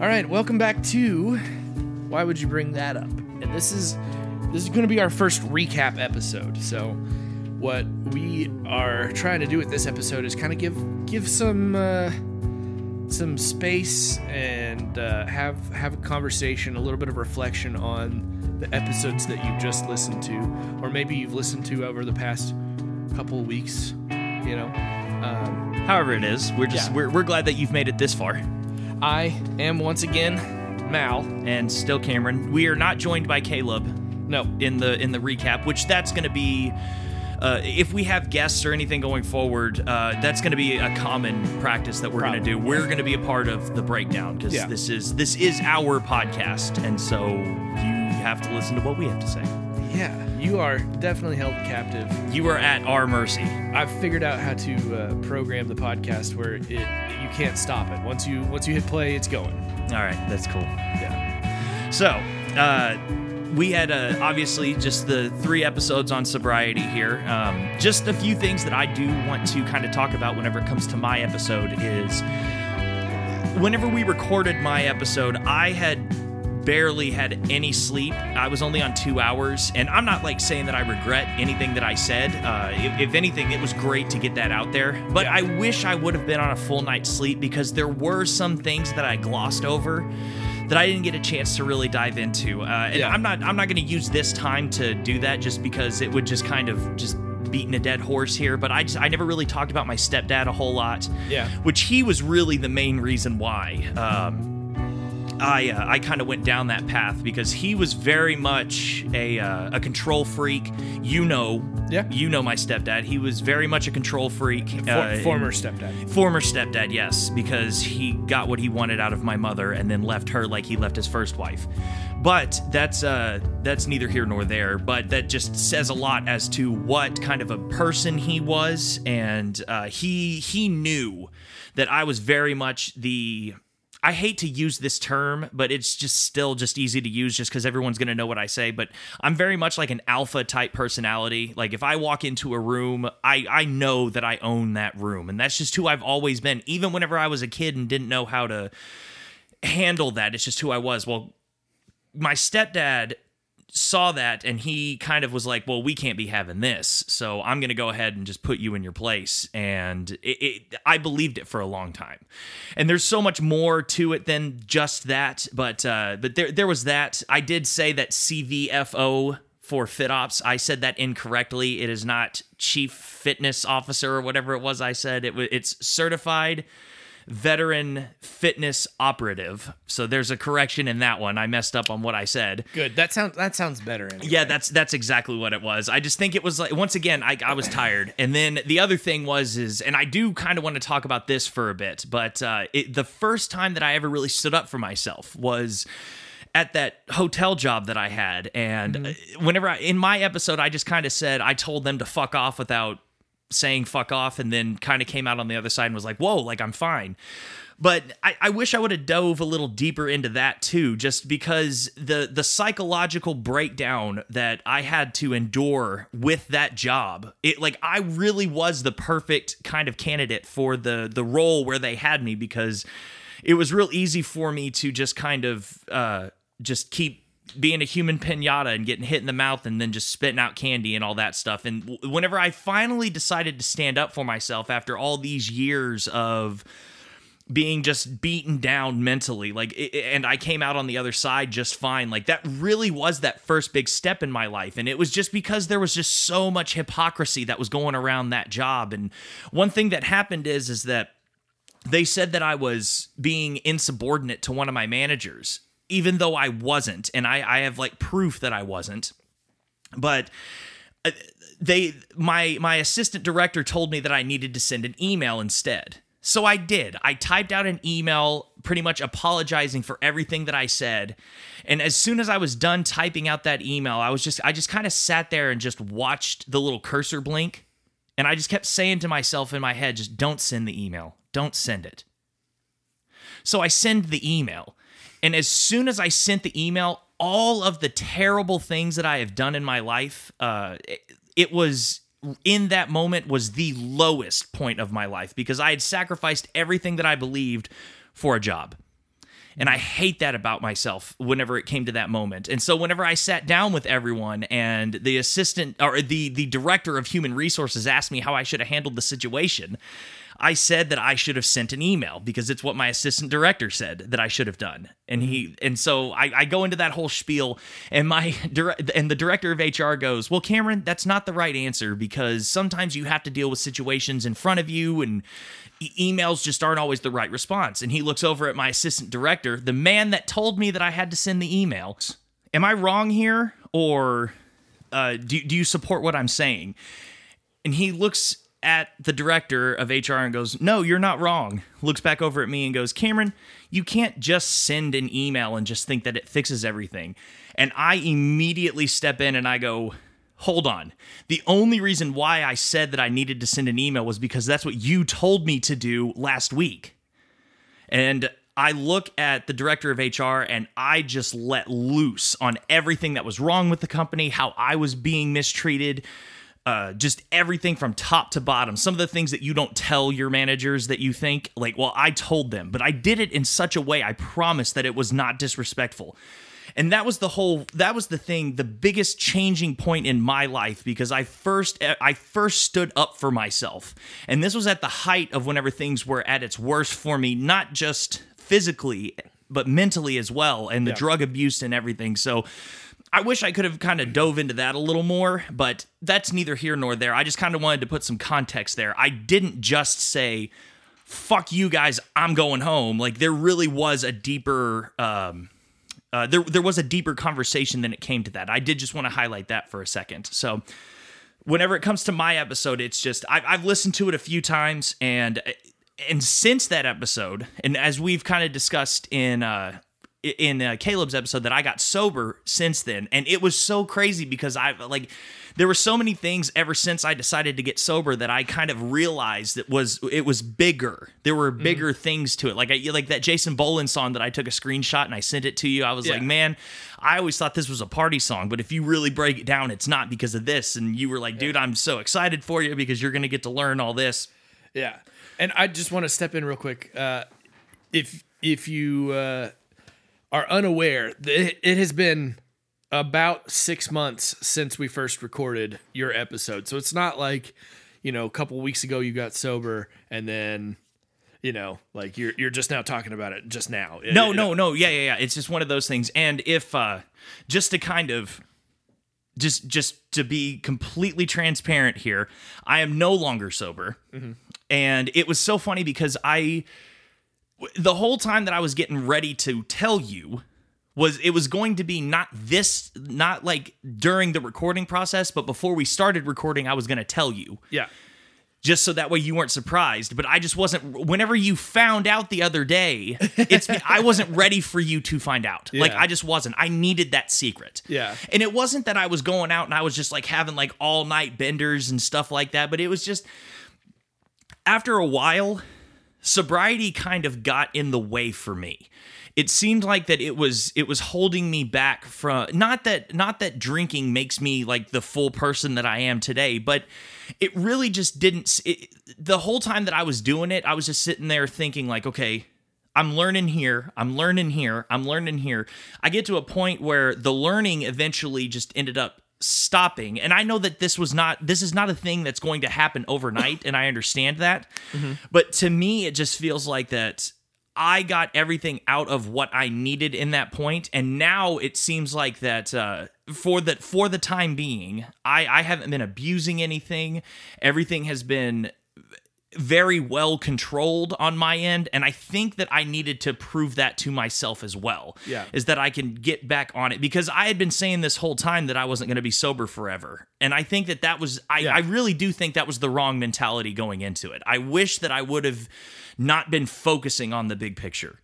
All right, welcome back to Why Would You Bring That Up? And this is this is going to be our first recap episode. So, what we are trying to do with this episode is kind of give give some uh, some space and uh, have have a conversation, a little bit of reflection on the episodes that you just listened to, or maybe you've listened to over the past couple of weeks. You know, um, However it is, we're just Yeah. we're, we're glad that you've made it this far. I am once again Mal. And still Cameron. We are not joined by Caleb No, in the in the recap, which that's going to be uh, if we have guests or anything going forward, uh, that's going to be a common practice that we're going to do. We're going to be a part of the breakdown because Yeah. this is this is our podcast, and so you have to listen to what we have to say. Yeah, you are definitely held captive. You are at our mercy. I've figured out how to uh, program the podcast where it you can't stop it. Once you once you hit play, it's going. All right, that's cool. Yeah. So, uh, we had uh, obviously just the three episodes on sobriety here. Um, just a few things that I do want to kind of talk about whenever it comes to my episode is whenever we recorded my episode, I had barely had any sleep. I was only on two hours, and I'm not like saying that I regret anything that I said. Uh, if, if anything, it was great to get that out there. But Yeah. I wish I would have been on a full night's sleep because there were some things that I glossed over that I didn't get a chance to really dive into. Uh, and Yeah. I'm not I'm not going to use this time to do that just because it would just kind of just beating a dead horse here. But I just I never really talked about my stepdad a whole lot. Yeah. which he was really the main reason why. Um, I uh, I kind of went down that path because he was very much a uh, a control freak. You know, Yeah. you know my stepdad. He was very much a control freak. For, uh, former stepdad. Former stepdad, yes, because he got what he wanted out of my mother and then left her like he left his first wife. But that's uh that's neither here nor there, but that just says a lot as to what kind of a person he was and uh he he knew that I was very much the I hate to use this term, but it's just still just easy to use just because everyone's going to know what I say. But I'm very much like an alpha type personality. Like if I walk into a room, I, I know that I own that room. And that's just who I've always been. Even whenever I was a kid and didn't know how to handle that, it's just who I was. Well, my stepdad saw that and he kind of was like, "Well, we can't be having this, so I'm going to go ahead and just put you in your place." And it, it, I believed it for a long time. And there's so much more to it than just that, but uh, but there there was that. I did say that CVFO for FitOps. I said that incorrectly. It is not Chief Fitness Officer or whatever it was. I said it. It's certified veteran fitness operative. So there's a correction in that one. I messed up on what I said. Good. That sounds that sounds better. Anyway. Yeah, that's that's exactly what it was. I just think it was like once again, I, I was tired, and then the other thing was is, and I do kind of want to talk about this for a bit, but uh, it, the first time that I ever really stood up for myself was at that hotel job that I had, and uh whenever I in my episode, I just kind of said I told them to fuck off without saying fuck off, and then kind of came out on the other side and was like, whoa, like I'm fine. But I, I wish I would have dove a little deeper into that too, just because the the psychological breakdown that I had to endure with that job, it like I really was the perfect kind of candidate for the the role where they had me because it was real easy for me to just kind of uh, just keep being a human pinata and getting hit in the mouth and then just spitting out candy and all that stuff. And whenever I finally decided to stand up for myself after all these years of being just beaten down mentally like and i came out on the other side just fine like that really was that first big step in my life. And it was just because there was just so much hypocrisy that was going around that job. And one thing that happened is is that they said that i was being insubordinate to one of my managers even though i wasn't and i i have like proof that i wasn't but uh, they my my assistant director told me that I needed to send an email instead. So I did. I typed out an email pretty much apologizing for everything that I said. And as soon as I was done typing out that email, I was just I just kind of sat there and just watched the little cursor blink and I just kept saying to myself in my head just don't send the email. Don't send it. So I send the email. And as soon as I sent the email, all of the terrible things that I have done in my life, uh, it, it was in that moment was the lowest point of my life because I had sacrificed everything that I believed for a job. And I hate that about myself whenever it came to that moment. And so whenever I sat down with everyone and the assistant or the the director of human resources asked me how I should have handled the situation, I said that I should have sent an email because it's what my assistant director said that I should have done. And he and so I, I go into that whole spiel and my and the director of HR goes, Well, Cameron, that's not the right answer because sometimes you have to deal with situations in front of you and e- emails just aren't always the right response. And he looks over at my assistant director, the man that told me that I had to send the emails. Am I wrong here? Or uh, do, do you support what I'm saying? And he looks at the director of HR and goes, No, you're not wrong. Looks back over at me and goes, Cameron, you can't just send an email and just think that it fixes everything. And I immediately step in and I go, Hold on. The only reason why I said that I needed to send an email was because that's what you told me to do last week. And I look at the director of HR and I just let loose on everything that was wrong with the company, how I was being mistreated, uh, just everything from top to bottom. Some of the things that you don't tell your managers that you think, like, well, I told them, but I did it in such a way I promised that it was not disrespectful. And that was the whole that was the thing, the biggest changing point in my life because I first I first stood up for myself. And this was at the height of whenever things were at its worst for me, not just physically, but mentally as well, and the Yeah. drug abuse and everything. So I wish I could have kind of dove into that a little more, but that's neither here nor there. I just kind of wanted to put some context there. I didn't just say, fuck you guys, I'm going home. Like there really was a deeper um uh, there there was a deeper conversation than it came to that. I did just want to highlight that for a second. So whenever it comes to my episode, it's just I, I've listened to it a few times, and and since that episode, and as we've kind of discussed in uh, in uh, Caleb's episode, that I got sober since then, and it was so crazy because I like there were so many things ever since I decided to get sober that I kind of realized it was it was bigger. There were bigger things to it, like I, like that Jason Boland song that I took a screenshot and I sent it to you. I was Yeah. like, man, I always thought this was a party song, but if you really break it down, it's not because of this. And you were like, dude, I'm so excited for you because you're gonna get to learn all this. Yeah, and I just want to step in real quick. Uh, if if you uh, are unaware, it has been about six months since we first recorded your episode, so it's not like you know a couple weeks ago you got sober and then you know like you're you're just now talking about it just now. No, It- no, no. Yeah, yeah, yeah. It's just one of those things. And if uh just to kind of just just to be completely transparent here, I am no longer sober. And it was so funny because I the whole time that I was getting ready to tell you was it was going to be not this not like during the recording process, but before we started recording I was going to tell you yeah. just so that way you weren't surprised. But I just wasn't. Whenever you found out the other day, it's I wasn't ready for you to find out. Like I just wasn't. I needed that secret. Yeah. And it wasn't that I was going out and I was just like having like all night benders and stuff like that. But it was just after a while, sobriety kind of got in the way for me. It seemed like that it was it was holding me back from not that not that drinking makes me like the full person that I am today, but it really just didn't it, the whole time that I was doing it, I was just sitting there thinking like, okay, I'm learning here, I'm learning here, I'm learning here. I get to a point where the learning eventually just ended up stopping. And i know that this was not this is not a thing that's going to happen overnight and i understand that. But to me it just feels like that i got everything out of what i needed in that point and now it seems like that uh, for the for the time being i i haven't been abusing anything. Everything has been very well controlled on my end and i think that i needed to prove that to myself as well Yeah. is that i can get back on it because i had been saying this whole time that i wasn't going to be sober forever and i think that that was I, Yeah. I really do think that was the wrong mentality going into it i wish that i would have not been focusing on the big picture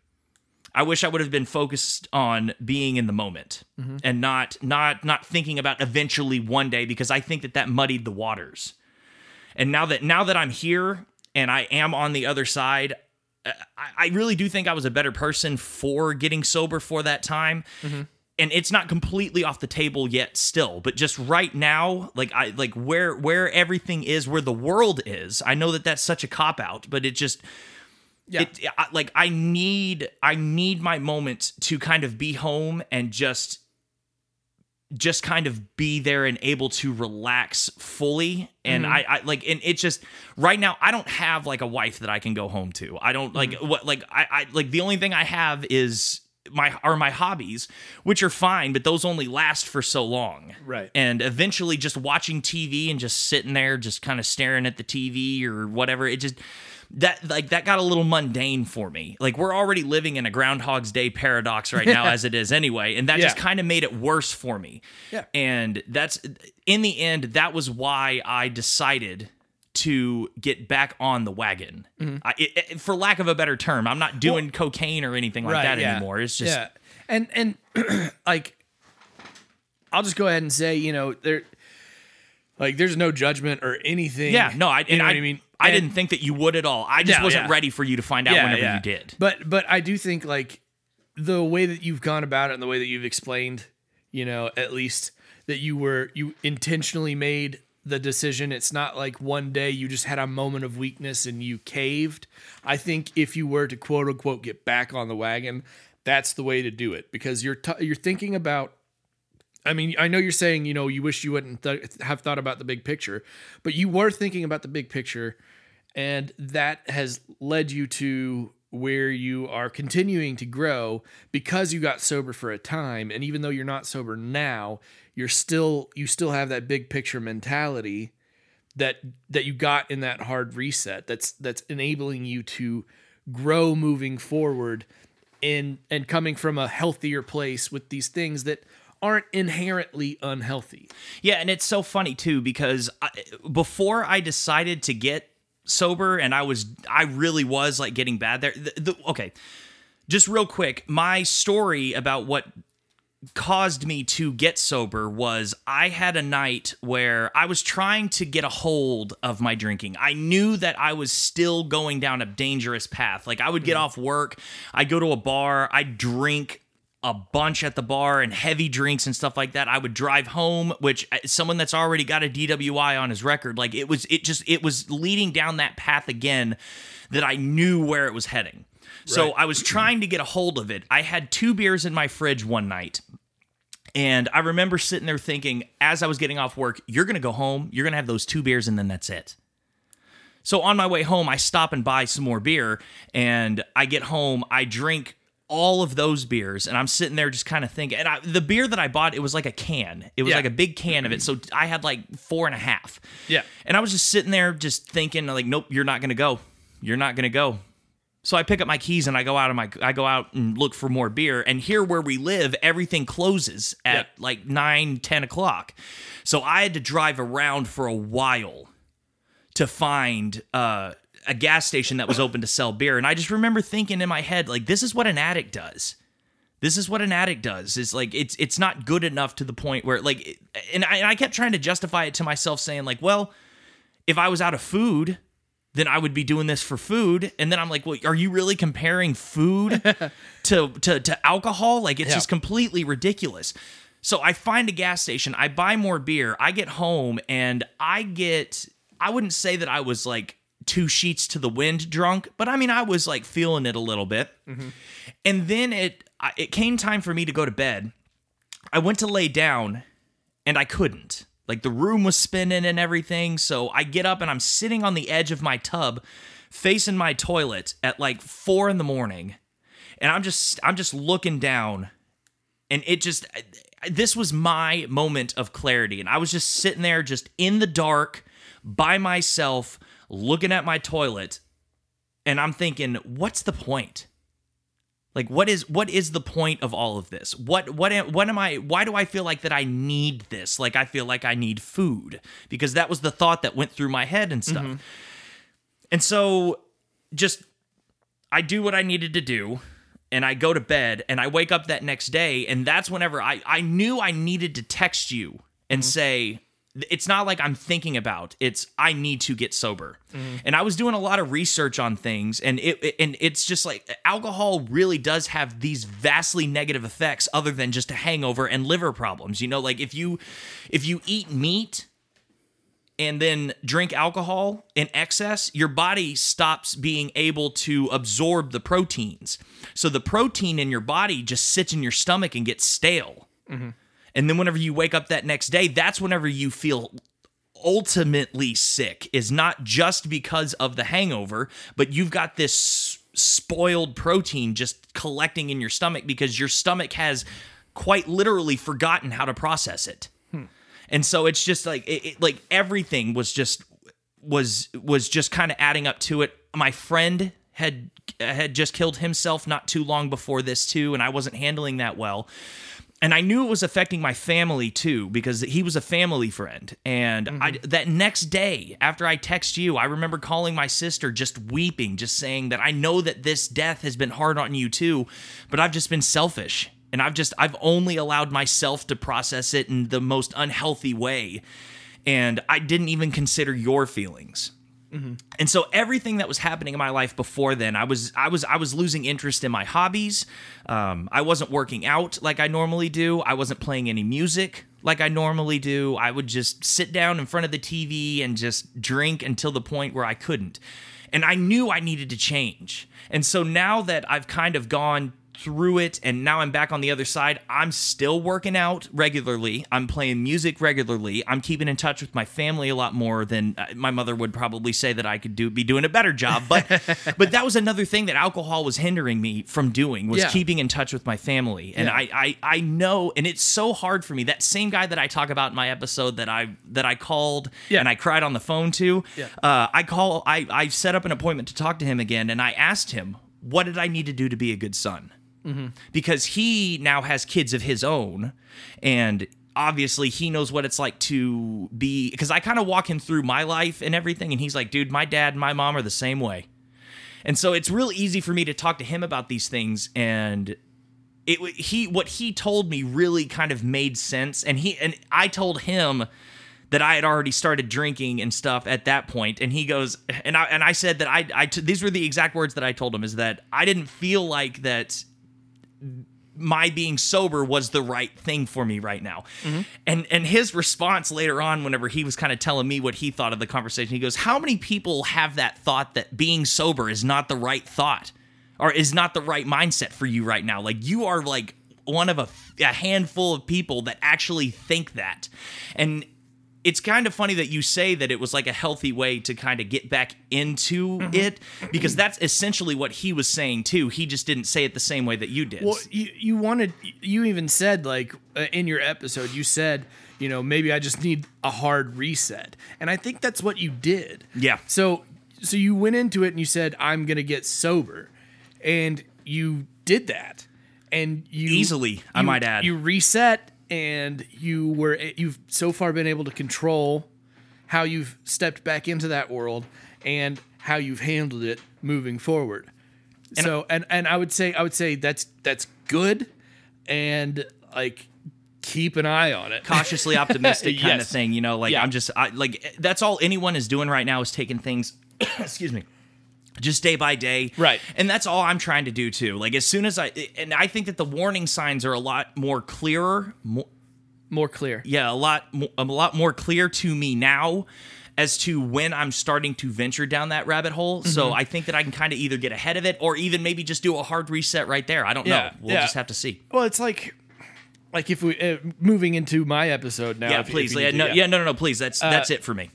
I wish I would have been focused on being in the moment mm-hmm. and not not not thinking about eventually one day because I think that that muddied the waters. And now that now that I'm here and I am on the other side, uh, I, I really do think I was a better person for getting sober for that time. Mm-hmm. And it's not completely off the table yet still, but just right now, like I like where where everything is, where the world is. I know that that's such a cop out, but it just Yeah. It, I, like I need I need my moment to kind of be home and just just kind of be there and able to relax fully and Mm-hmm. I, I like and it just right now i don't have like a wife that i can go home to i don't like Mm-hmm. what like I, I like the only thing i have is my are my hobbies which are fine but those only last for so long Right. and eventually just watching tv and just sitting there just kind of staring at the tv or whatever it just that like that got a little mundane for me like we're already living in a groundhog's day paradox right now as it is anyway and that just kind of made it worse for me Yeah. and that's in the end that was why i decided to get back on the wagon Mm-hmm. I, it, it- for lack of a better term i'm not doing cocaine or anything like that yeah. anymore it's just yeah, and and like, I'll just go ahead and say, you know, there, like, there's no judgment or anything. yeah no i you know I, what I mean. I And- didn't think that you would at all i just Yeah, wasn't yeah. ready for you to find out whenever you did But but I do think like the way that you've gone about it and the way that you've explained, you know, at least that you were you intentionally made the decision. It's not like one day you just had a moment of weakness and you caved. I think if you were to quote unquote get back on the wagon, that's the way to do it because you're t- you're thinking about I mean, I know you're saying, you know, you wish you wouldn't th- have thought about the big picture, but you were thinking about the big picture, and that has led you to where you are continuing to grow because you got sober for a time. And even though you're not sober now, you're still you still have that big picture mentality that that you got in that hard reset. That's that's enabling you to grow moving forward in and coming from a healthier place with these things that aren't inherently unhealthy. Yeah, and it's so funny too because I, before I decided to get sober, and I was, I really was like getting bad there. The, the, okay, just real quick, my story about what caused me to get sober was I had a night where I was trying to get a hold of my drinking. I knew that I was still going down a dangerous path. Like I would get mm-hmm. off work, I'd go to a bar, I'd drink a bunch at the bar and heavy drinks and stuff like that. I would drive home, which uh, someone that's already got a DWI on his record, like it was it just it was leading down that path again that I knew where it was heading. So I was trying to get a hold of it. I had two beers in my fridge one night. And I remember sitting there thinking, as I was getting off work, you're going to go home, you're going to have those two beers, and then that's it. So on my way home, I stop and buy some more beer. And I get home, I drink all of those beers, and I'm sitting there just kind of thinking. And I, the beer that I bought, it was like a can, it was Yeah. like a big can of it. So I had like four and a half. Yeah. And I was just sitting there, just thinking, like, nope, you're not to go. You're not to go. So I pick up my keys and I go out of my I go out and look for more beer. And here where we live, everything closes at like 9, 10 o'clock. So I had to drive around for a while to find uh, a gas station that was open to sell beer. And I just remember thinking in my head, like, this is what an addict does. This is what an addict does. It's like it's it's not good enough to the point where like, and I, and I kept trying to justify it to myself, saying like, well, if I was out of food, then I would be doing this for food. And then I'm like, well, are you really comparing food to, to to alcohol? Like it's Yeah. just completely ridiculous. So I find a gas station, I buy more beer, I get home, and I get I wouldn't say that I was like two sheets to the wind drunk, but I mean I was like feeling it a little bit. Mm-hmm. And then it I- it came time for me to go to bed. I went to lay down and I couldn't. Like the room was spinning and everything. So I get up and I'm sitting on the edge of my tub, facing my toilet at like four in the morning, and I'm just I'm just looking down, and it just this was my moment of clarity, and I was just sitting there, just in the dark, by myself, looking at my toilet, and I'm thinking, what's the point? Like what is what is the point of all of this? What what am, what am I why do I feel like that I need this? Like I feel like I need food because that was the thought that went through my head and stuff. Mm-hmm. And so just I do what I needed to do and I go to bed and I wake up that next day and that's whenever I I knew I needed to text you and mm-hmm. say it's not like I'm thinking about it's I need to get sober. Mm-hmm. And I was doing a lot of research on things and it it- and it's just like alcohol really does have these vastly negative effects other than just a hangover and liver problems. You know, like if you if you eat meat and then drink alcohol in excess, your body stops being able to absorb the proteins. So the protein in your body just sits in your stomach and gets stale. Mm-hmm. And then whenever you wake up that next day, that's whenever you feel ultimately sick is not just because of the hangover, but you've got this spoiled protein just collecting in your stomach because your stomach has quite literally forgotten how to process it. Hmm. And so it's just like it, it- like everything was just was was just kind of adding up to it. My friend had had just killed himself not too long before this too and I wasn't handling that well and I knew it was affecting my family too because he was a family friend. And I, mm-hmm. that next day, after I text you, I remember calling my sister, just weeping, just saying that I know that this death has been hard on you too, but I've just been selfish, and I've just I've only allowed myself to process it in the most unhealthy way, and I didn't even consider your feelings. And so everything that was happening in my life before then, I was I was I was losing interest in my hobbies. Um, I wasn't working out like I normally do. I wasn't playing any music like I normally do. I would just sit down in front of the TV and just drink until the point where I couldn't. And I knew I needed to change. And so now that I've kind of gone through it and now I'm back on the other side. I'm still working out regularly. I'm playing music regularly. I'm keeping in touch with my family a lot more than uh, my mother would probably say that I could do be doing a better job. But but that was another thing that alcohol was hindering me from doing was Yeah. keeping in touch with my family. And Yeah. I, I I know and it's so hard for me. That same guy that I talk about in my episode that I that I called Yeah. and I cried on the phone to. Uh, I call I I set up an appointment to talk to him again and I asked him what did I need to do to be a good son Mm-hmm. because he now has kids of his own and obviously he knows what it's like to be because I kind of walk him through my life and everything and he's like dude my dad and my mom are the same way. And so it's real easy for me to talk to him about these things and it he what he told me really kind of made sense and he and I told him that I had already started drinking and stuff at that point and he goes and I and I said that I I t- these were the exact words that I told him is that I didn't feel like that my being sober was the right thing for me right now. Mm-hmm. And and his response later on whenever he was kind of telling me what he thought of the conversation he goes, "How many people have that thought that being sober is not the right thought or is not the right mindset for you right now? Like you are like one of a, a handful of people that actually think that." And it's kind of funny that you say that it was like a healthy way to kind of get back into it because that's essentially what he was saying too. He just didn't say it the same way that you did. Well, you you wanted you even said like uh, in your episode you said you know maybe I just need a hard reset, and I think that's what you did. Yeah. So so you went into it and you said I'm gonna get sober, and you did that, and you Easily, I might add. You reset, and you were you've so far been able to control how you've stepped back into that world and how you've handled it moving forward. so and and I would say I would say that's that's good and like keep an eye on it. cautiously optimistic kind of thing, you know, like Yeah. I'm just I, like that's all anyone is doing right now is taking things excuse me just day by day Right. and that's all i'm trying to do too like as soon as i and i think that the warning signs are a lot more clearer more, More clear. yeah a lot a lot more clear to me now as to when i'm starting to venture down that rabbit hole Mm-hmm. so i think that i can kind of either get ahead of it or even maybe just do a hard reset right there i don't Yeah, know we'll yeah. just have to see Well, it's like like if we uh, moving into my episode now. yeah if- if please you yeah, no, to, yeah no no no please that's that's it for me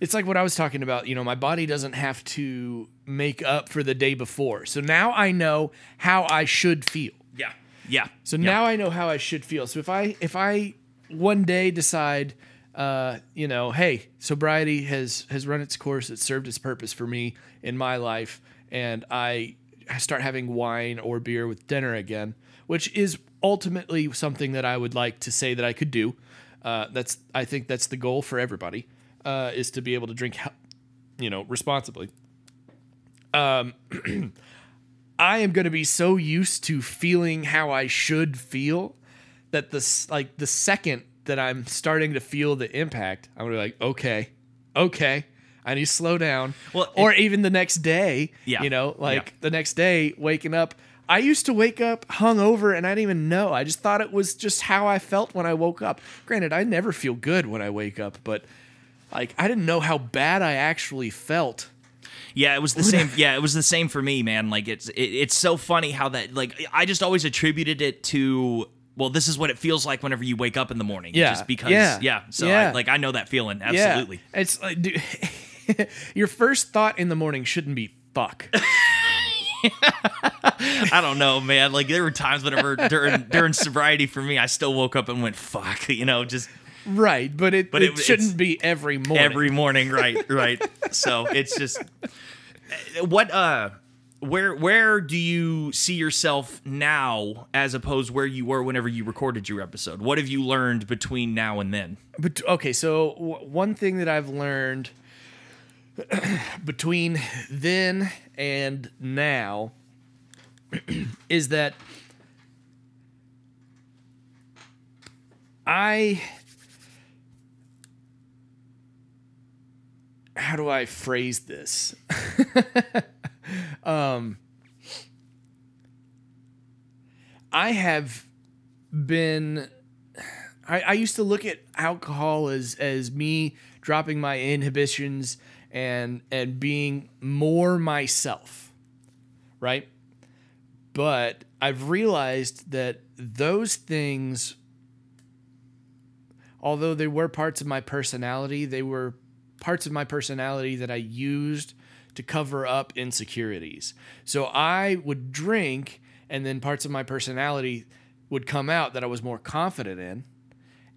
it's like what I was talking about. You know, my body doesn't have to make up for the day before. So now I know how I should feel. yeah yeah So now I know how I should feel. So if I if I one day decide, uh, you know, hey, sobriety has has run its course. It served its purpose for me in my life, and I start having wine or beer with dinner again, which is ultimately something that I would like to say that I could do. Uh, that's I think that's the goal for everybody uh, is to be able to drink, you know, responsibly. Um, I am going to be so used to feeling how I should feel that this like the second that I'm starting to feel the impact, I'm going to be like, okay, okay, I need to slow down. Well, or even the next day, Yeah. you know, like Yeah. the next day waking up. I used to wake up hungover and I didn't even know. I just thought it was just how I felt when I woke up. Granted, I never feel good when I wake up, but Like I didn't know how bad I actually felt. Yeah, it was the same. Yeah, it was the same for me, man. Like it's it, it's so funny how that like I just always attributed it to well, this is what it feels like whenever you wake up in the morning. Yeah, just because. yeah, Yeah, so yeah. I, like I know that feeling absolutely. Yeah. It's like dude, your first thought in the morning shouldn't be fuck. I don't know, man. Like there were times whenever during during sobriety for me, I still woke up and went fuck. You know, just right, but it, But it, it- shouldn't be every morning. every morning right right. So it's just what uh where where do you see yourself now as opposed where you were whenever you recorded your episode? What have you learned between now and then? But okay, so w- one thing that I've learned between then and now is that I how do I phrase this? um I have been I, I used to look at alcohol as as me dropping my inhibitions and and being more myself, right? But I've realized that those things, although they were parts of my personality, they were parts of my personality that I used to cover up insecurities. So I would drink, and then parts of my personality would come out that I was more confident in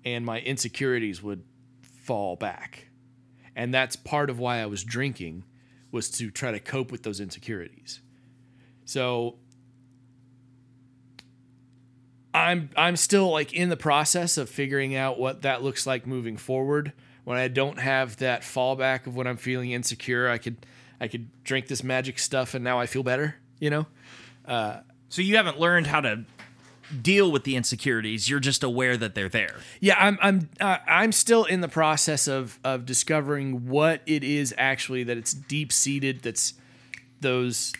and my insecurities would fall back. And that's part of why I was drinking was to try to cope with those insecurities. So I'm I'm still like in the process of figuring out what that looks like moving forward. When I don't have that fallback of when I'm feeling insecure, I could I could drink this magic stuff and now I feel better, you know? so you haven't learned how to deal with the insecurities you're just aware that they're there Yeah, I'm I'm uh, I'm still in the process of of discovering what it is actually that it's deep seated. That's those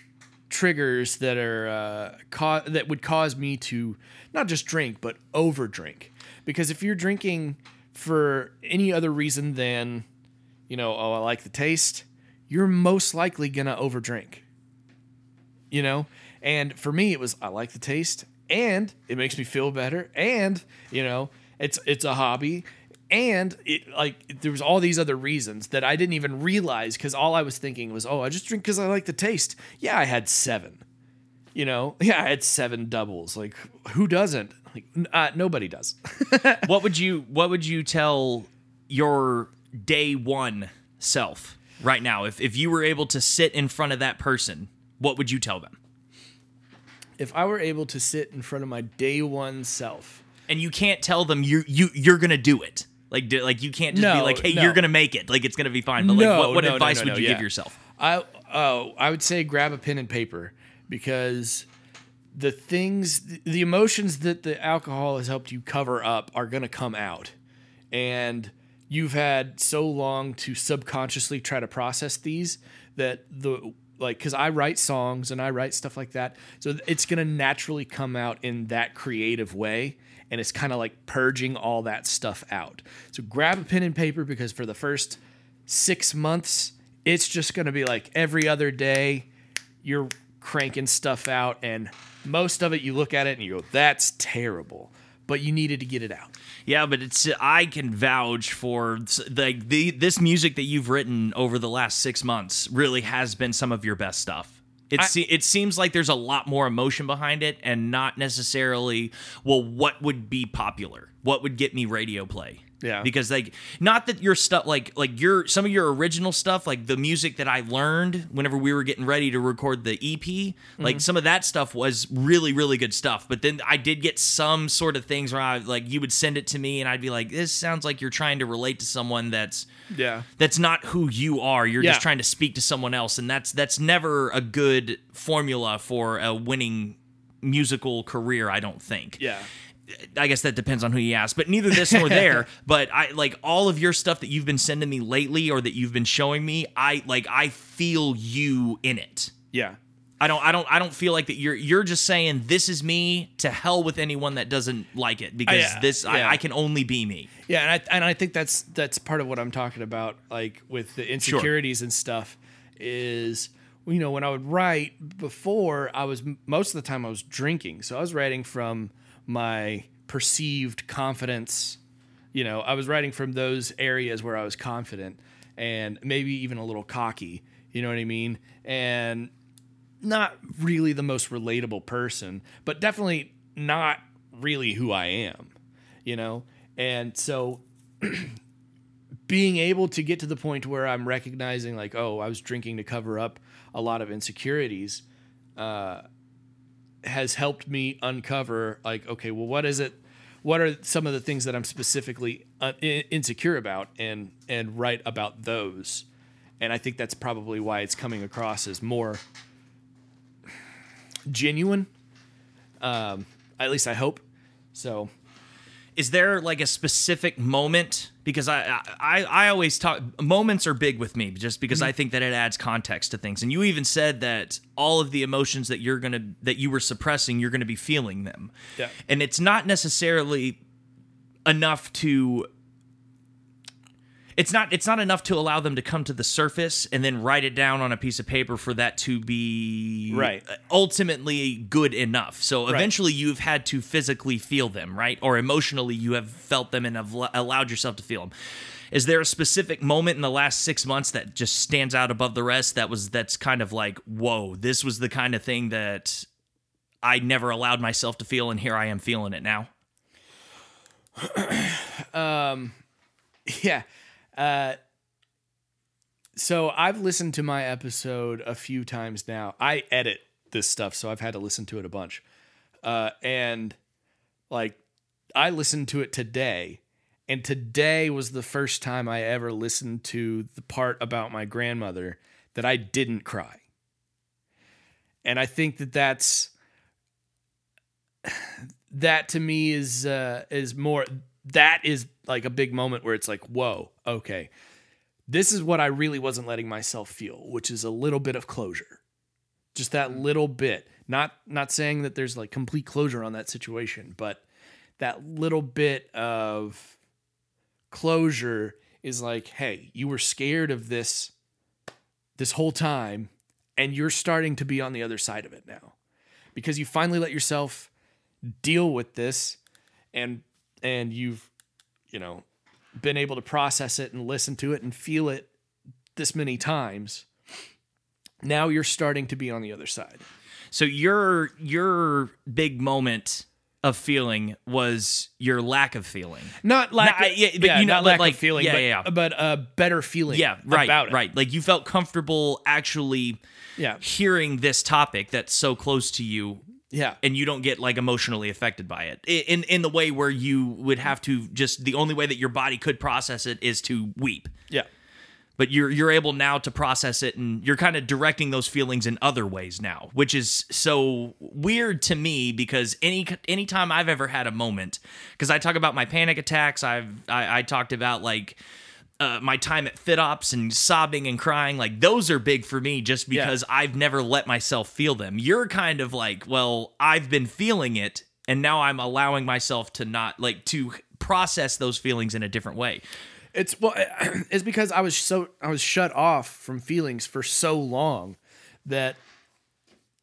triggers that are uh, ca- that would cause me to not just drink but over drink. Because if you're drinking for any other reason than you know, oh, I like the taste, you're most likely gonna overdrink. you know? And for me it was i like the taste and it makes me feel better and you know it's it's a hobby and it like there was all these other reasons that i didn't even realize because all i was thinking was oh i just drink because i like the taste. Yeah i had seven. You know? Yeah i had seven doubles. Like who doesn't like uh, nobody does. What would you what would you tell your day one self right now? If if you were able to sit in front of that person what would you tell them? If i were able to sit in front of my day one self. And you can't tell them you you you're gonna do it. Like do, like you can't just be like hey no. you're gonna make it. Like it's gonna be fine but like No, what, what no, no, advice no, would no, you yeah. give yourself? I oh I would say grab a pen and paper because the things the emotions that the alcohol has helped you cover up are going to come out. And you've had so long to subconsciously try to process these that the like cuz I write songs and I write stuff like that so it's going to naturally come out in that creative way and it's kind of like purging all that stuff out. So grab a pen and paper because for the first six months, it's just going to be like every other day, you're cranking stuff out, and most of it you look at it and you go, "That's terrible," but you needed to get it out. Yeah, but it's I can vouch for like the this music that you've written over the last six months really has been some of your best stuff. It I- se- it seems like there's a lot more emotion behind it, and not necessarily well, what would be popular, what would get me radio play. Yeah. because like not that your stuff like like your some of your original stuff like the music that I learned whenever we were getting ready to record the EP like mm-hmm. some of that stuff was really really good stuff but then I did get some sort of things where I like you would send it to me and I'd be like this sounds like you're trying to relate to someone that's Yeah. that's not who you are you're Yeah. just trying to speak to someone else and that's that's never a good formula for a winning musical career I don't think Yeah. I guess that depends on who you ask, but neither this nor there. but I like all of your stuff that you've been sending me lately or that you've been showing me. I like I feel you in it. Yeah. I don't I don't I don't feel like that you're you're just saying this is me to hell with anyone that doesn't like it because yeah, this yeah. I, I can only be me. Yeah, and I and I think that's that's part of what I'm talking about, like with the insecurities and stuff, is you know when I would write before I was most of the time I was drinking, so I was writing from my perceived confidence. You know, I was writing from those areas where I was confident and maybe even a little cocky. You know what I mean? And not really the most relatable person, but definitely not really who I am, you know? And so being able to get to the point where I'm recognizing, like, oh, I was drinking to cover up a lot of insecurities, uh, has helped me uncover, like, okay, well, what is it? What are some of the things that I'm specifically uh, insecure about, and and write about those, and I think that's probably why it's coming across as more genuine. Um, at least I hope. So Is there like a specific moment? Because I I, I always talk moments are big with me just because mm-hmm. I think that it adds context to things. And you even said that all of the emotions that you're gonna that you were suppressing, you're gonna be feeling them. Yeah. And it's not necessarily enough to it's not it's not enough to allow them to come to the surface and then write it down on a piece of paper for that to be Right. ultimately good enough. So eventually you've had to physically feel them, right? Or emotionally you have felt them and have l- allowed yourself to feel them. Is there a specific moment in the last 6 months that just stands out above the rest that was that's kind of like, "Whoa, this was the kind of thing that I never allowed myself to feel and here I am feeling it now." um yeah. Uh, so I've listened to my episode a few times now. I edit this stuff, so I've had to listen to it a bunch. Uh, and like, I listened to it today, and today was the first time I ever listened to the part about my grandmother that I didn't cry. And I think that that's that to me is uh, is more that is like a big moment where it's like whoa okay. This is what I really wasn't letting myself feel which is a little bit of closure. Just that mm. little bit. Not not saying that there's like complete closure on that situation but that little bit of closure is like hey you were scared of this this whole time and you're starting to be on the other side of it now. Because you finally let yourself deal with this and and you've you know been able to process it and listen to it and feel it this many times now you're starting to be on the other side So your your big moment of feeling was your lack of feeling. not lack Nah, of, yeah, but yeah, you know, not lack like- of feeling yeah, but, yeah, yeah. but a better feeling Yeah, right, about it right. Like you felt comfortable actually yeah hearing this topic that's so close to you yeah. and you don't get like emotionally affected by it. In in the way where you would have to just the only way that your body could process it is to weep. Yeah. But you're you're able now to process it and you're kind of directing those feelings in other ways now which is so weird to me because any anytime I've ever had a moment because I talk about my panic attacks I've I, I talked about like uh, my time at FitOps and sobbing and crying, like those are big for me just Yeah. because I've never let myself feel them. You're kind of like, well, I've been feeling it and now I'm allowing myself to not like to process those feelings in a different way. It's well, it's because I was so I was shut off from feelings for so long that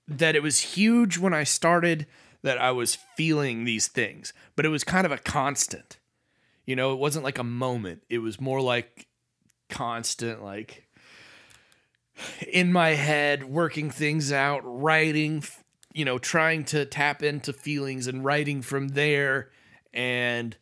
that it was huge when I started that I was feeling these things, but it was kind of a constant. You know, it wasn't like a moment. It was more like constant like in my head working things out, writing, you know, trying to tap into feelings and writing from there and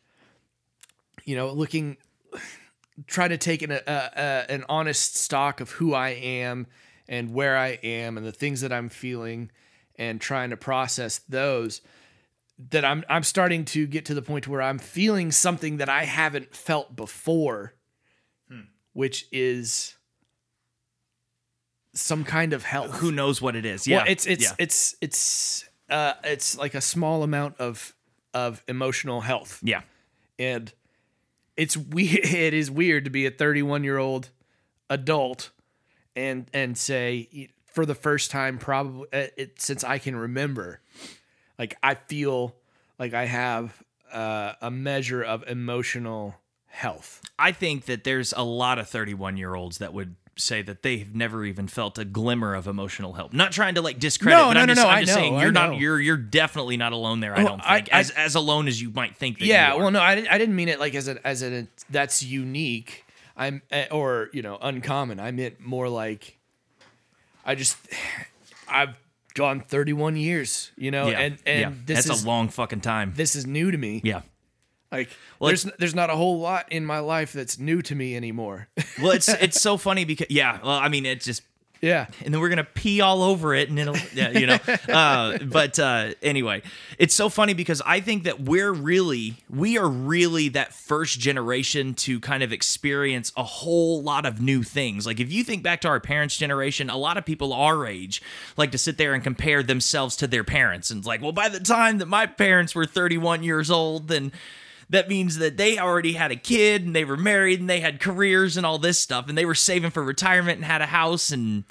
you know, looking trying to take an, a, a, an honest stock of who I am and where I am and the things that I'm feeling and trying to process those that I'm I'm starting to get to the point where I'm feeling something that I haven't felt before which is some kind of health Who knows what it is? Yeah. well, it's it's yeah. it's it's uh it's like a small amount of of emotional health yeah. and it's weird it is weird to be a 31 year old adult and and say for the first time probably uh, it, since I can remember. Like I feel like I have uh, a measure of emotional health. I think that there's a lot of 31 year olds that would say that they've never even felt a glimmer of emotional help. Not trying to like discredit, No, but no, I'm no, just, no, I'm just saying know, I you're not you're you're definitely not alone there. I don't I- think I- as as alone as you might think. That yeah, you are. well, no, I, didn't- I didn't mean it like as a as a that's unique. I'm eh, or you know uncommon. I meant more like I just I've gone 31 years, you know, yeah, and and yeah. this that's is a long fucking time. this is new to me. yeah. Like Well, there's there's not a whole lot in my life that's new to me anymore. Well, it's it's so funny because yeah. Well, I mean, it's just yeah. and then we're gonna pee all over it, and it'll, yeah, you know. Uh, but uh, anyway, it's so funny because I think that we're really, we are really that first generation to kind of experience a whole lot of new things. Like if you think back to our parents' generation, a lot of people our age like to sit there and compare themselves to their parents, and it's like, well, by the time that my parents were 31 years old, then that means that they already had a kid and they were married and they had careers and all this stuff and they were saving for retirement and had a house and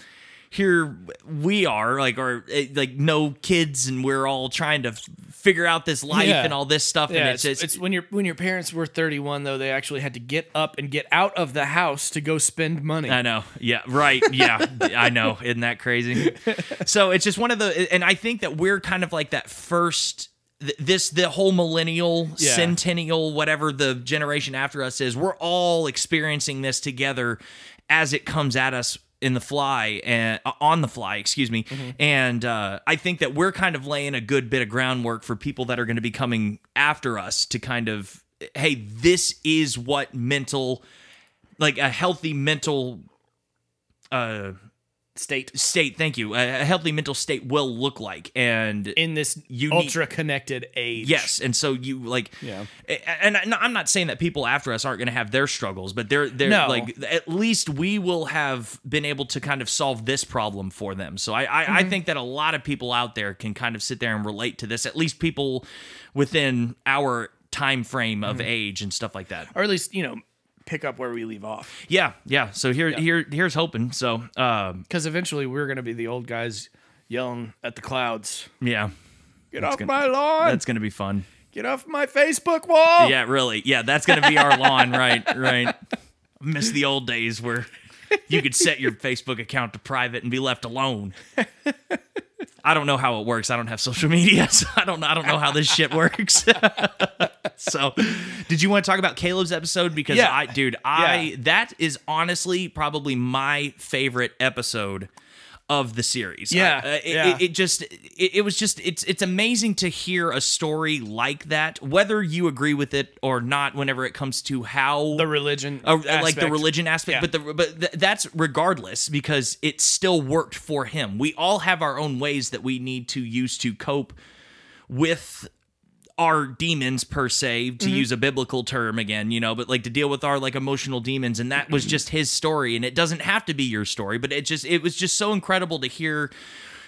here we are like or eh, like no kids and we're all trying to f- figure out this life Yeah. and all this stuff Yeah, and it's, it's, it's when your when your parents were 31 though they actually had to get up and get out of the house to go spend money. I know. Yeah, right. Yeah, I know. Isn't that crazy? So it's just one of the, and I think that we're kind of like that first. Th- This the whole millennial, Yeah. centennial, whatever the generation after us is, we're all experiencing this together as it comes at us in the fly and uh, on the fly, excuse me. And uh, I think that we're kind of laying a good bit of groundwork for people that are going to be coming after us to kind of, hey, this is what mental, like a healthy mental uh State state thank you a healthy mental state will look like and in this You ultra connected age. yes and so you like Yeah. and i'm not saying that people after us aren't going to have their struggles but they're they're No. like at least we will have been able to kind of solve this problem for them so i I, I mm-hmm. think that a lot of people out there can kind of sit there and relate to this at least people within our time frame of mm-hmm. age and stuff like that Or at least, you know, pick up where we leave off. yeah yeah so here here here's hoping so um Because eventually we're going to be the old guys yelling at the clouds. yeah Get That's off gonna- my lawn! that's gonna be fun Get off my Facebook wall! Yeah, really. Yeah, that's gonna be our lawn, right? Right. Miss the old days where you could set your Facebook account to private and be left alone. I don't know how it works. I don't have social media, so I don't. I don't know how this shit works. so, did you want to talk about Caleb's episode? Because Yeah. I, dude, I Yeah. that is honestly probably my favorite episode of the series. Yeah, I- uh, it, yeah. it, it just it, it was just it's it's amazing to hear a story like that, whether you agree with it or not. Whenever it comes to how The religion. uh, like the religion aspect, Yeah. but the but th- that's regardless because it still worked for him. We all have our own ways that we need to use to cope with our demons per se to Mm-hmm. use a biblical term again you know but like to deal with our like emotional demons and that was just his story and it doesn't have to be your story but it just it was just so incredible to hear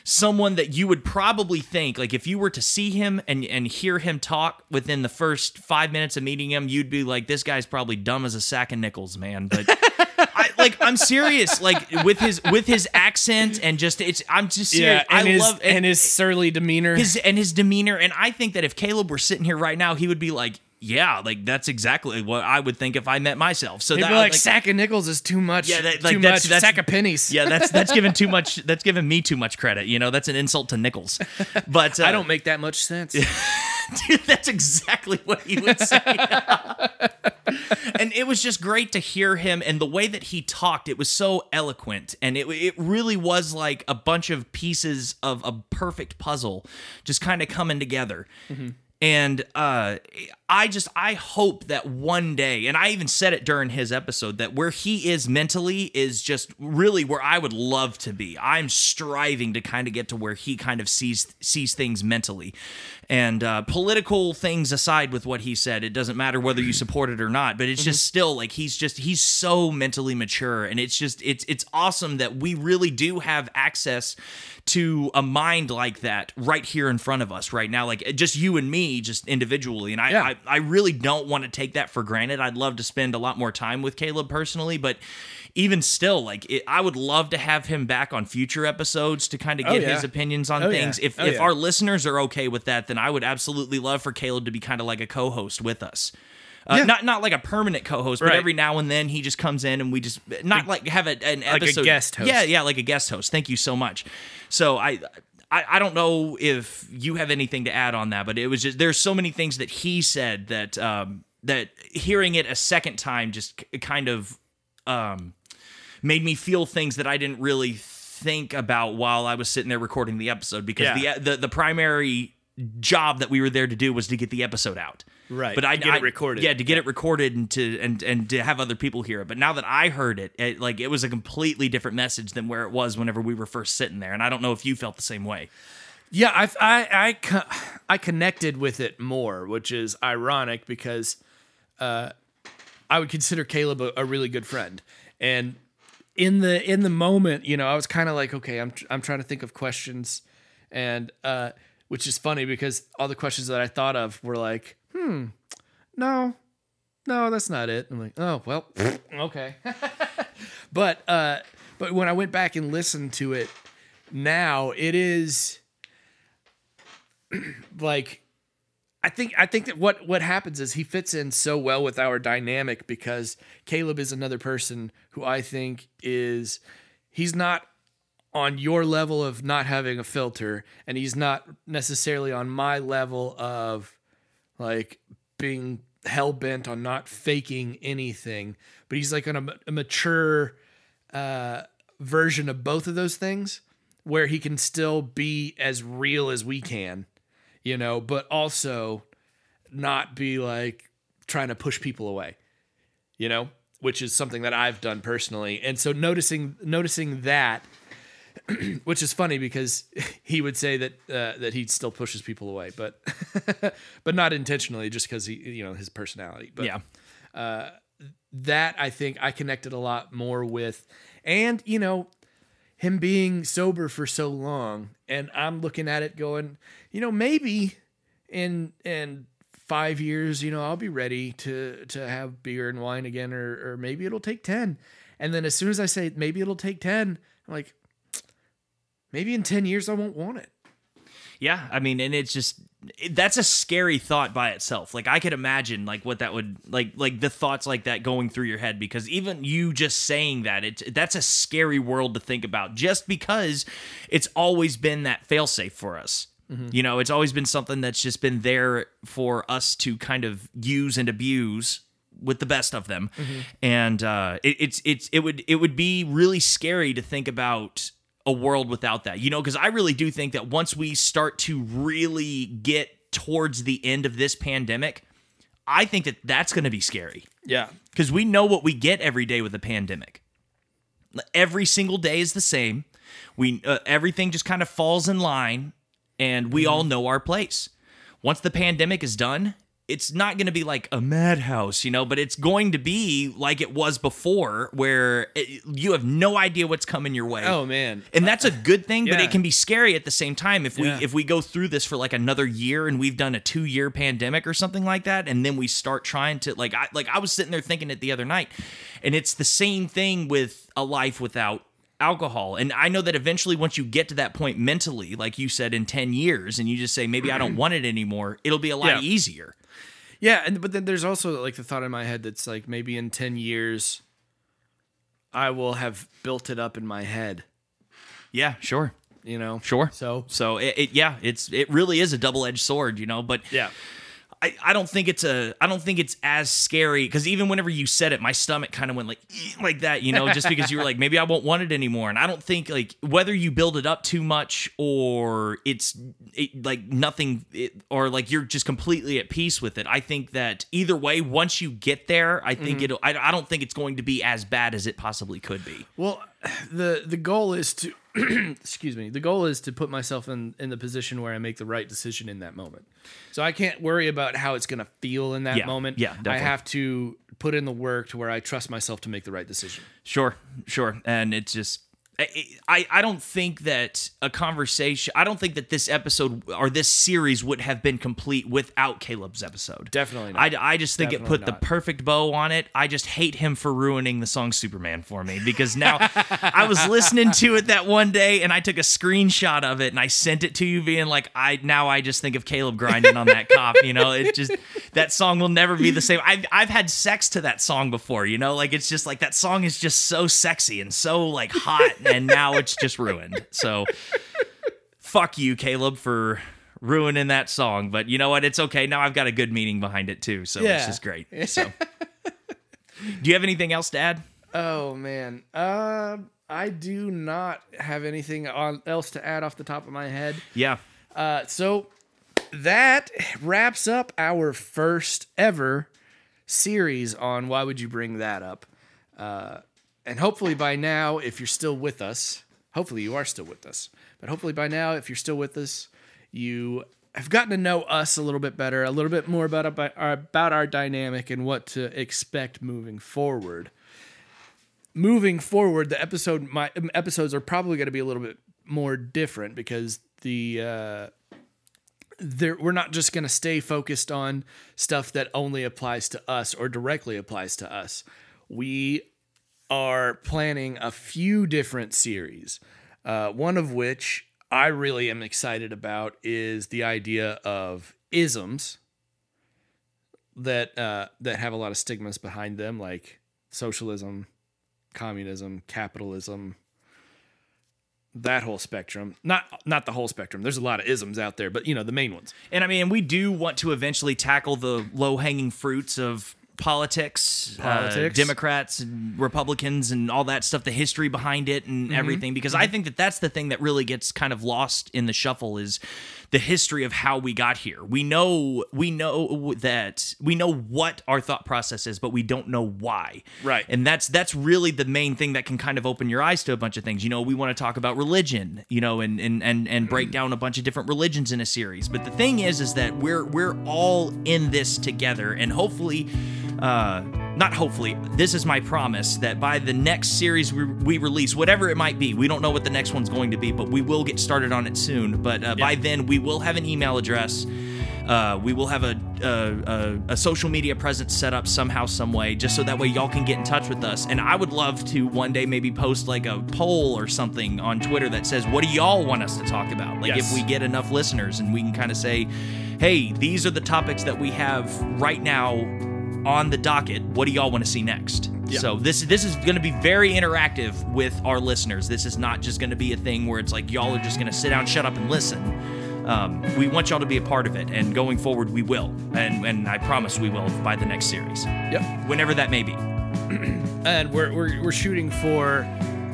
someone that you would probably think like if you were to see him and and hear him talk within the first 5 minutes of meeting him you'd be like this guy's probably dumb as a sack of nickels man but like I'm serious. Like with his with his accent and just it's I'm just serious. Yeah, and I his, love and his surly demeanor. his and his demeanor and i think that if caleb were sitting here right now he would be like yeah like that's exactly what i would think if i met myself so He'd that be like, sack of nickels is too much. Yeah, that- like, too that's- much. that's- sack of pennies. yeah that's that's giving too much that's giving me too much credit you know that's an insult to nickels. but uh, I don't make that much sense. Dude, that's exactly what he would say. and it was just great to hear him and the way that he talked. It was so eloquent, and it it really was like a bunch of pieces of a perfect puzzle, just kind of coming together. And uh, I just I hope that one day, and I even said it during his episode, that where he is mentally is just really where I would love to be. I'm striving to kind of get to where he kind of sees sees things mentally, and uh, political things aside with what he said, it doesn't matter whether you support it or not. But it's just still like he's just he's so mentally mature, and it's just it's it's awesome that we really do have access to a mind like that right here in front of us right now like just you and me just individually and i Yeah. I, I really don't want to take that for granted. I'd love to spend a lot more time with Caleb personally, but even still, like it, I would love to have him back on future episodes to kind of Oh, get yeah. his opinions on Oh, yeah. things. If Oh, if yeah. our listeners are okay with that, then I would absolutely love for Caleb to be kind of like a co-host with us. Uh, Yeah. Not not like a permanent co-host, but every now and then he just comes in and we just not like have a, an a episode. guest host. Yeah, yeah, like a guest host. Thank you so much. So I. I, I don't know if you have anything to add on that, but it was just there's so many things that he said that um, that hearing it a second time just k- kind of um, made me feel things that I didn't really think about while I was sitting there recording the episode because Yeah. the, the the primary job that we were there to do was to get the episode out. Right, But I get it recorded. Yeah, to get it recorded and to and and to have other people hear it. But now that I heard it, it, like it was a completely different message than where it was whenever we were first sitting there. And I don't know if you felt the same way. Yeah, I I I, I connected with it more, which is ironic because uh, I would consider Caleb a, a really good friend, and in the in the moment, you know, I was kind of like, okay, I'm I'm trying to think of questions, and uh, which is funny because all the questions that I thought of were like, hmm, no, no, that's not it. I'm like, oh well, okay, but uh, but when I went back and listened to it now, it is like I think I think that what what happens is he fits in so well with our dynamic because Caleb is another person who I think is he's not on your level of not having a filter and he's not necessarily on my level of like being hell bent on not faking anything but he's like on a, a mature uh, version of both of those things where he can still be as real as we can you know, but also not be like trying to push people away, you know, which is something that I've done personally. And so noticing noticing that, which is funny because he would say that uh, that he still pushes people away, but but not intentionally, just because he you know his personality. But yeah. that I think I connected a lot more with, and you know, him being sober for so long, and I'm looking at it going, you know, maybe in in five years, you know, I'll be ready to to have beer and wine again, or or maybe it'll take ten, and then as soon as I say maybe it'll take ten, I'm like, maybe in ten years I won't want it. Yeah, I mean, and it's just it, that's a scary thought by itself. Like I could imagine like what that would like like the thoughts like that going through your head because even you just saying that it that's a scary world to think about just because it's always been that failsafe for us. You know, it's always been something that's just been there for us to kind of use and abuse with the best of them, and uh, it, it's it's it would it would be really scary to think about a world without that. You know, because I really do think that once we start to really get towards the end of this pandemic, I think that that's going to be scary Yeah, because we know what we get every day with the pandemic. Every single day is the same. We uh, everything just kind of falls in line, and we all know our place. Once the pandemic is done, it's not going to be like a madhouse, you know, but it's going to be like it was before, where it, you have no idea what's coming your way. Oh man, and that's a good thing, but it can be scary at the same time if we Yeah. if we go through this for like another year and we've done a two year pandemic or something like that, and then we start trying to like I like I was sitting there thinking it the other night, and it's the same thing with a life without alcohol and i know that eventually once you get to that point mentally like you said in 10 years and you just say maybe i don't want it anymore it'll be a lot Yeah. easier Yeah, and but then there's also like the thought in my head that's like maybe in 10 years I will have built it up in my head, yeah sure you know. sure So, so it, it yeah it's it really is a double-edged sword you know but yeah. I, I don't think it's a I don't think it's as scary because even whenever you said it, my stomach kind of went like like that, you know, just because you were like maybe I won't want it anymore, and I don't think like whether you build it up too much or it's it, like nothing it, or like you're just completely at peace with it. I think that either way, once you get there, I think mm-hmm. it'll. I, I don't think it's going to be as bad as it possibly could be. Well, the the goal is to excuse me. The goal is to put myself in in the position where I make the right decision in that moment. So I can't worry about how it's going to feel in that Yeah, moment. yeah, I have to put in the work to where I trust myself to make the right decision. Sure, sure, and it's just I, I don't think that a conversation I don't think that this episode or this series would have been complete without Caleb's episode. Definitely not. I, I just think it put not. the perfect bow on it. I just hate him for ruining the song Superman for me because now I was listening to it that one day and I took a screenshot of it and I sent it to you being like I now I just think of Caleb grinding on that cop, you know. It just that song will never be the same. I've I've had sex to that song before, you know, like it's just like that song is just so sexy and so like hot and now it's just ruined. So fuck you, Caleb, for ruining that song. But you know what? It's okay. Now I've got a good meaning behind it too. So Yeah. it's just great. So do you have anything else to add? Oh man, uh, I do not have anything on, else to add off the top of my head. Yeah. Uh, so that wraps up our first ever series on why would you bring that up? Uh, and hopefully by now, if you're still with us, hopefully you are still with us, but hopefully by now, if you're still with us, you have gotten to know us a little bit better, a little bit more about our, about our dynamic and what to expect moving forward. Moving forward, the episode my episodes are probably going to be a little bit more different because the uh, there we're not just going to stay focused on stuff that only applies to us or directly applies to us. We are planning a few different series. Uh, one of which I really am excited about is the idea of isms that uh, that have a lot of stigmas behind them, like socialism, communism, capitalism, that whole spectrum. Not not the whole spectrum. There's a lot of isms out there, but you know the main ones. And I mean, we do want to eventually tackle the low hanging fruits of politics, uh, Democrats and Republicans, and all that stuff, the history behind it, and mm-hmm. everything. Because I mm-hmm. think that that's the thing that really gets kind of lost in the shuffle is the history of how we got here. We know we know that we know what our thought process is, but we don't know why. Right. And that's that's really the main thing that can kind of open your eyes to a bunch of things. You know, we want to talk about religion, you know, and and and and break mm. down a bunch of different religions in a series. But the thing is is that we're we're all in this together and hopefully uh not hopefully this is my promise that by the next series we, we release whatever it might be we don't know what the next one's going to be but we will get started on it soon but uh, by then we will have an email address uh, we will have a, a, a, a social media presence set up somehow, some way, just so that way y'all can get in touch with us. And I would love to one day maybe post like a poll or something on Twitter that says, "What do y'all want us to talk about?" Like Yes. if we get enough listeners, and we can kind of say, "Hey, these are the topics that we have right now on the docket. What do y'all want to see next?" So this this is going to be very interactive with our listeners. This is not just going to be a thing where it's like y'all are just going to sit down, shut up, and listen. Um, we want y'all to be a part of it, and going forward, we will, and and I promise we will by the next series, Yep. whenever that may be. And we're we're, we're shooting for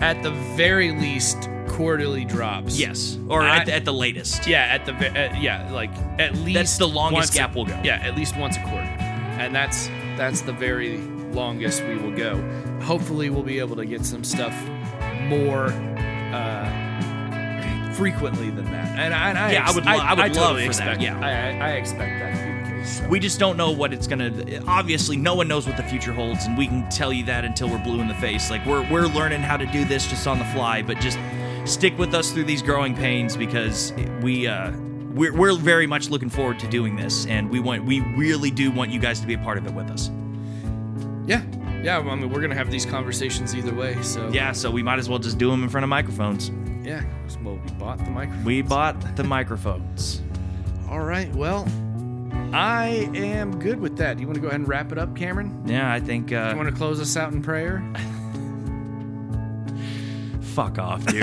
at the very least quarterly drops. Yes, or I- at, the, at the latest. Yeah, at the uh, yeah, like at least That's the longest once a- gap we'll go. Yeah, at least once a quarter, and that's that's the very longest we will go. Hopefully, we'll be able to get some stuff more uh, frequently than that. And, I- and I, Yeah, I would lo- I would totally love for that, expect, yeah. I, I, I expect that to be the case. so. We just don't know what it's gonna. Obviously, no one knows what the future holds, and we can tell you that until we're blue in the face. Like we're we're learning how to do this just on the fly, but just stick with us through these growing pains because we uh we're we're very much looking forward to doing this, and we want we really do want you guys to be a part of it with us. yeah, yeah. I mean, we're gonna have these conversations either way. So Yeah, so we might as well just do them in front of microphones. yeah. Well, we bought the microphone. We bought the microphones. All right. Well, I am good with that. Do you want to go ahead and wrap it up, Cameron? Yeah, I think. Uh, You want to close us out in prayer? fuck off, dude.